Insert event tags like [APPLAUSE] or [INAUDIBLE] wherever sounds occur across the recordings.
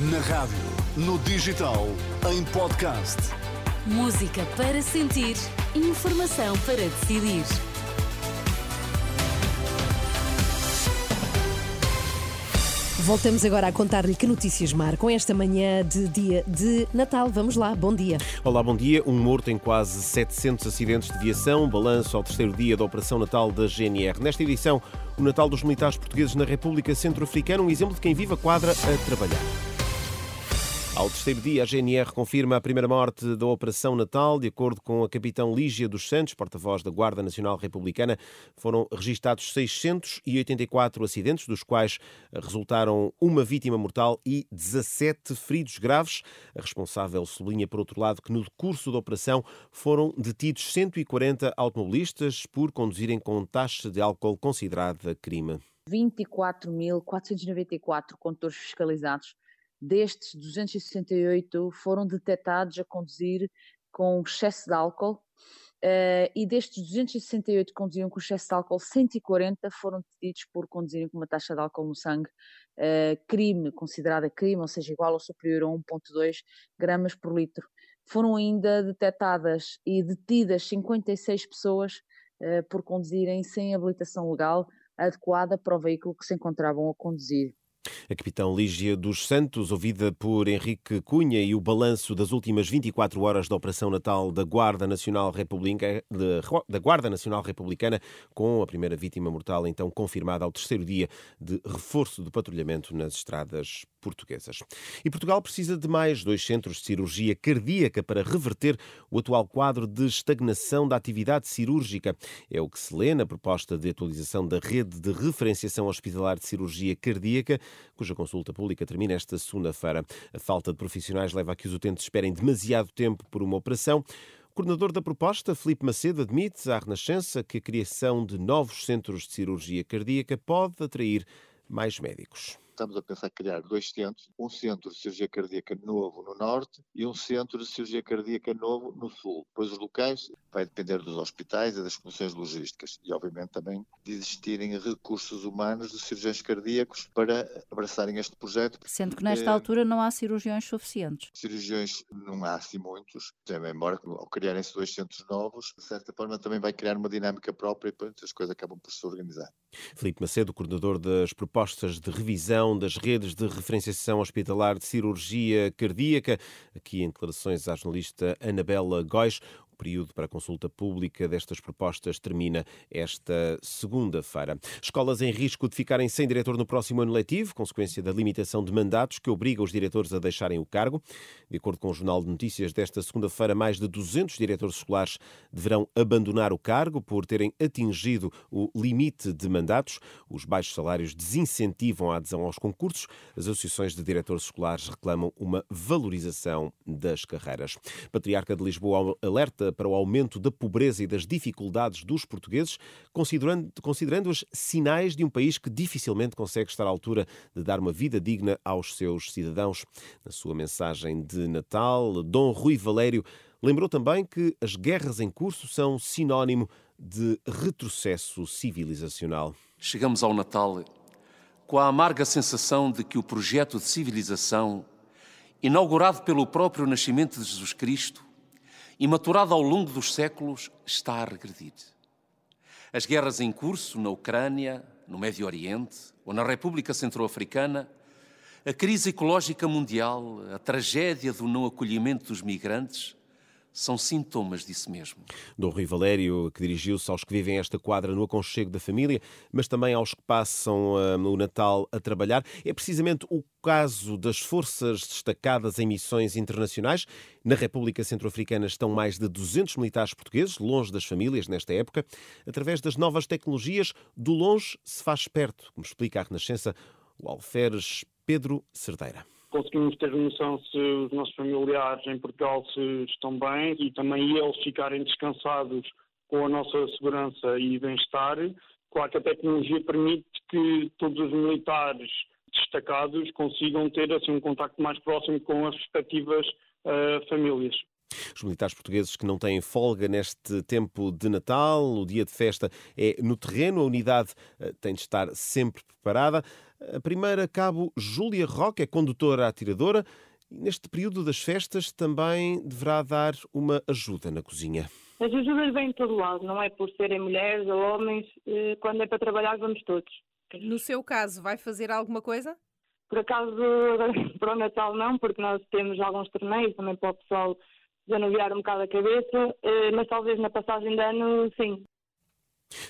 Na rádio, no digital, em podcast. Música para sentir, informação para decidir. Voltamos agora a contar-lhe que notícias marcam esta manhã de dia de Natal. Vamos lá, bom dia. Olá, bom dia. Um morto em quase 700 acidentes de viação. Balanço ao terceiro dia da Operação Natal da GNR. Nesta edição, o Natal dos Militares Portugueses na República Centro-Africana, um exemplo de quem vive a quadra a trabalhar. Ao terceiro dia, a GNR confirma a primeira morte da Operação Natal. De acordo com a capitão Lígia dos Santos, porta-voz da Guarda Nacional Republicana, foram registados 684 acidentes, dos quais resultaram uma vítima mortal e 17 feridos graves. A responsável sublinha, por outro lado, que no curso da operação foram detidos 140 automobilistas por conduzirem com taxa de álcool considerada crime. 24.494 condutores fiscalizados Destes, 268 foram detectados a conduzir com excesso de álcool Uh, e destes 268 que conduziam com excesso de álcool, 140 foram detidos por conduzirem com uma taxa de álcool no sangue uh, crime, considerada crime, ou seja, igual ou superior a 1,2 gramas por litro. Foram ainda detectadas e detidas 56 pessoas uh, por conduzirem sem habilitação legal adequada para o veículo que se encontravam a conduzir. A capitão Lígia dos Santos, ouvida por Henrique Cunha, e o balanço das últimas 24 horas da Operação Natal da Guarda Nacional, Republicana, da Guarda Nacional Republicana, com a primeira vítima mortal então confirmada ao terceiro dia de reforço do patrulhamento nas estradas portuguesas. E Portugal precisa de mais dois centros de cirurgia cardíaca para reverter o atual quadro de estagnação da atividade cirúrgica. É o que se lê na proposta de atualização da rede de referenciação hospitalar de cirurgia cardíaca cuja consulta pública termina esta segunda-feira. A falta de profissionais leva a que os utentes esperem demasiado tempo por uma operação. O coordenador da proposta, Felipe Macedo, admite à Renascença que a criação de novos centros de cirurgia cardíaca pode atrair mais médicos estamos a pensar em criar dois centros, um centro de cirurgia cardíaca novo no norte e um centro de cirurgia cardíaca novo no sul. Pois os locais vai depender dos hospitais e das condições logísticas e, obviamente, também de existirem recursos humanos de cirurgiões cardíacos para abraçarem este projeto. Sendo que nesta é... altura não há cirurgiões suficientes. Cirurgiões não há assim muitos, também, embora ao criarem-se dois centros novos, de certa forma também vai criar uma dinâmica própria e as coisas acabam por se organizar. Filipe Macedo, coordenador das propostas de revisão das redes de referenciação hospitalar de cirurgia cardíaca, aqui em declarações à jornalista Anabela Góis período para consulta pública destas propostas termina esta segunda-feira. Escolas em risco de ficarem sem diretor no próximo ano letivo, consequência da limitação de mandatos que obriga os diretores a deixarem o cargo. De acordo com o Jornal de Notícias desta segunda-feira, mais de 200 diretores escolares deverão abandonar o cargo por terem atingido o limite de mandatos. Os baixos salários desincentivam a adesão aos concursos. As associações de diretores escolares reclamam uma valorização das carreiras. Patriarca de Lisboa alerta para o aumento da pobreza e das dificuldades dos portugueses, considerando-as considerando sinais de um país que dificilmente consegue estar à altura de dar uma vida digna aos seus cidadãos. Na sua mensagem de Natal, Dom Rui Valério lembrou também que as guerras em curso são sinónimo de retrocesso civilizacional. Chegamos ao Natal com a amarga sensação de que o projeto de civilização, inaugurado pelo próprio nascimento de Jesus Cristo, e maturada ao longo dos séculos, está a regredir. As guerras em curso na Ucrânia, no Médio Oriente ou na República Centro-Africana, a crise ecológica mundial, a tragédia do não acolhimento dos migrantes, são sintomas disso mesmo. Dom Rui Valério, que dirigiu-se aos que vivem esta quadra no aconchego da família, mas também aos que passam uh, o Natal a trabalhar, é precisamente o caso das forças destacadas em missões internacionais. Na República Centro-Africana estão mais de 200 militares portugueses, longe das famílias nesta época. Através das novas tecnologias, do longe se faz perto, como explica a Renascença o alferes Pedro Cerdeira conseguimos ter noção se os nossos familiares em Portugal se estão bem e também eles ficarem descansados com a nossa segurança e bem-estar. Claro que a tecnologia permite que todos os militares destacados consigam ter assim um contacto mais próximo com as respectivas uh, famílias. Os militares portugueses que não têm folga neste tempo de Natal, o dia de festa é no terreno, a unidade eh, tem de estar sempre preparada. A primeira, cabo Júlia Roque, é condutora atiradora e neste período das festas também deverá dar uma ajuda na cozinha. As ajudas vêm de todo lado, não é por serem mulheres ou homens, eh, quando é para trabalhar vamos todos. No seu caso, vai fazer alguma coisa? Por acaso, [LAUGHS] para o Natal não, porque nós temos alguns torneios também para o pessoal desanuviar um bocado a cabeça, eh, mas talvez na passagem de ano, sim.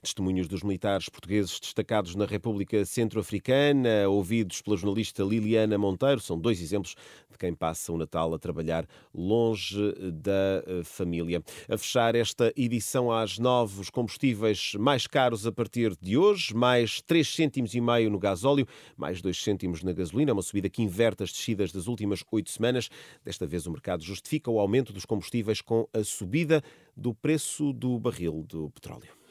Testemunhos dos militares portugueses destacados na República Centro-Africana, ouvidos pela jornalista Liliana Monteiro, são dois exemplos de quem passa o Natal a trabalhar longe da eh, família. A fechar esta edição às nove, os combustíveis mais caros a partir de hoje, mais 3 cêntimos e meio no gasóleo, mais 2 cêntimos na gasolina, uma subida que inverte as descidas das últimas oito semanas. Desta vez o mercado justifica o aumento dos combustíveis com a subida do preço do barril do petróleo.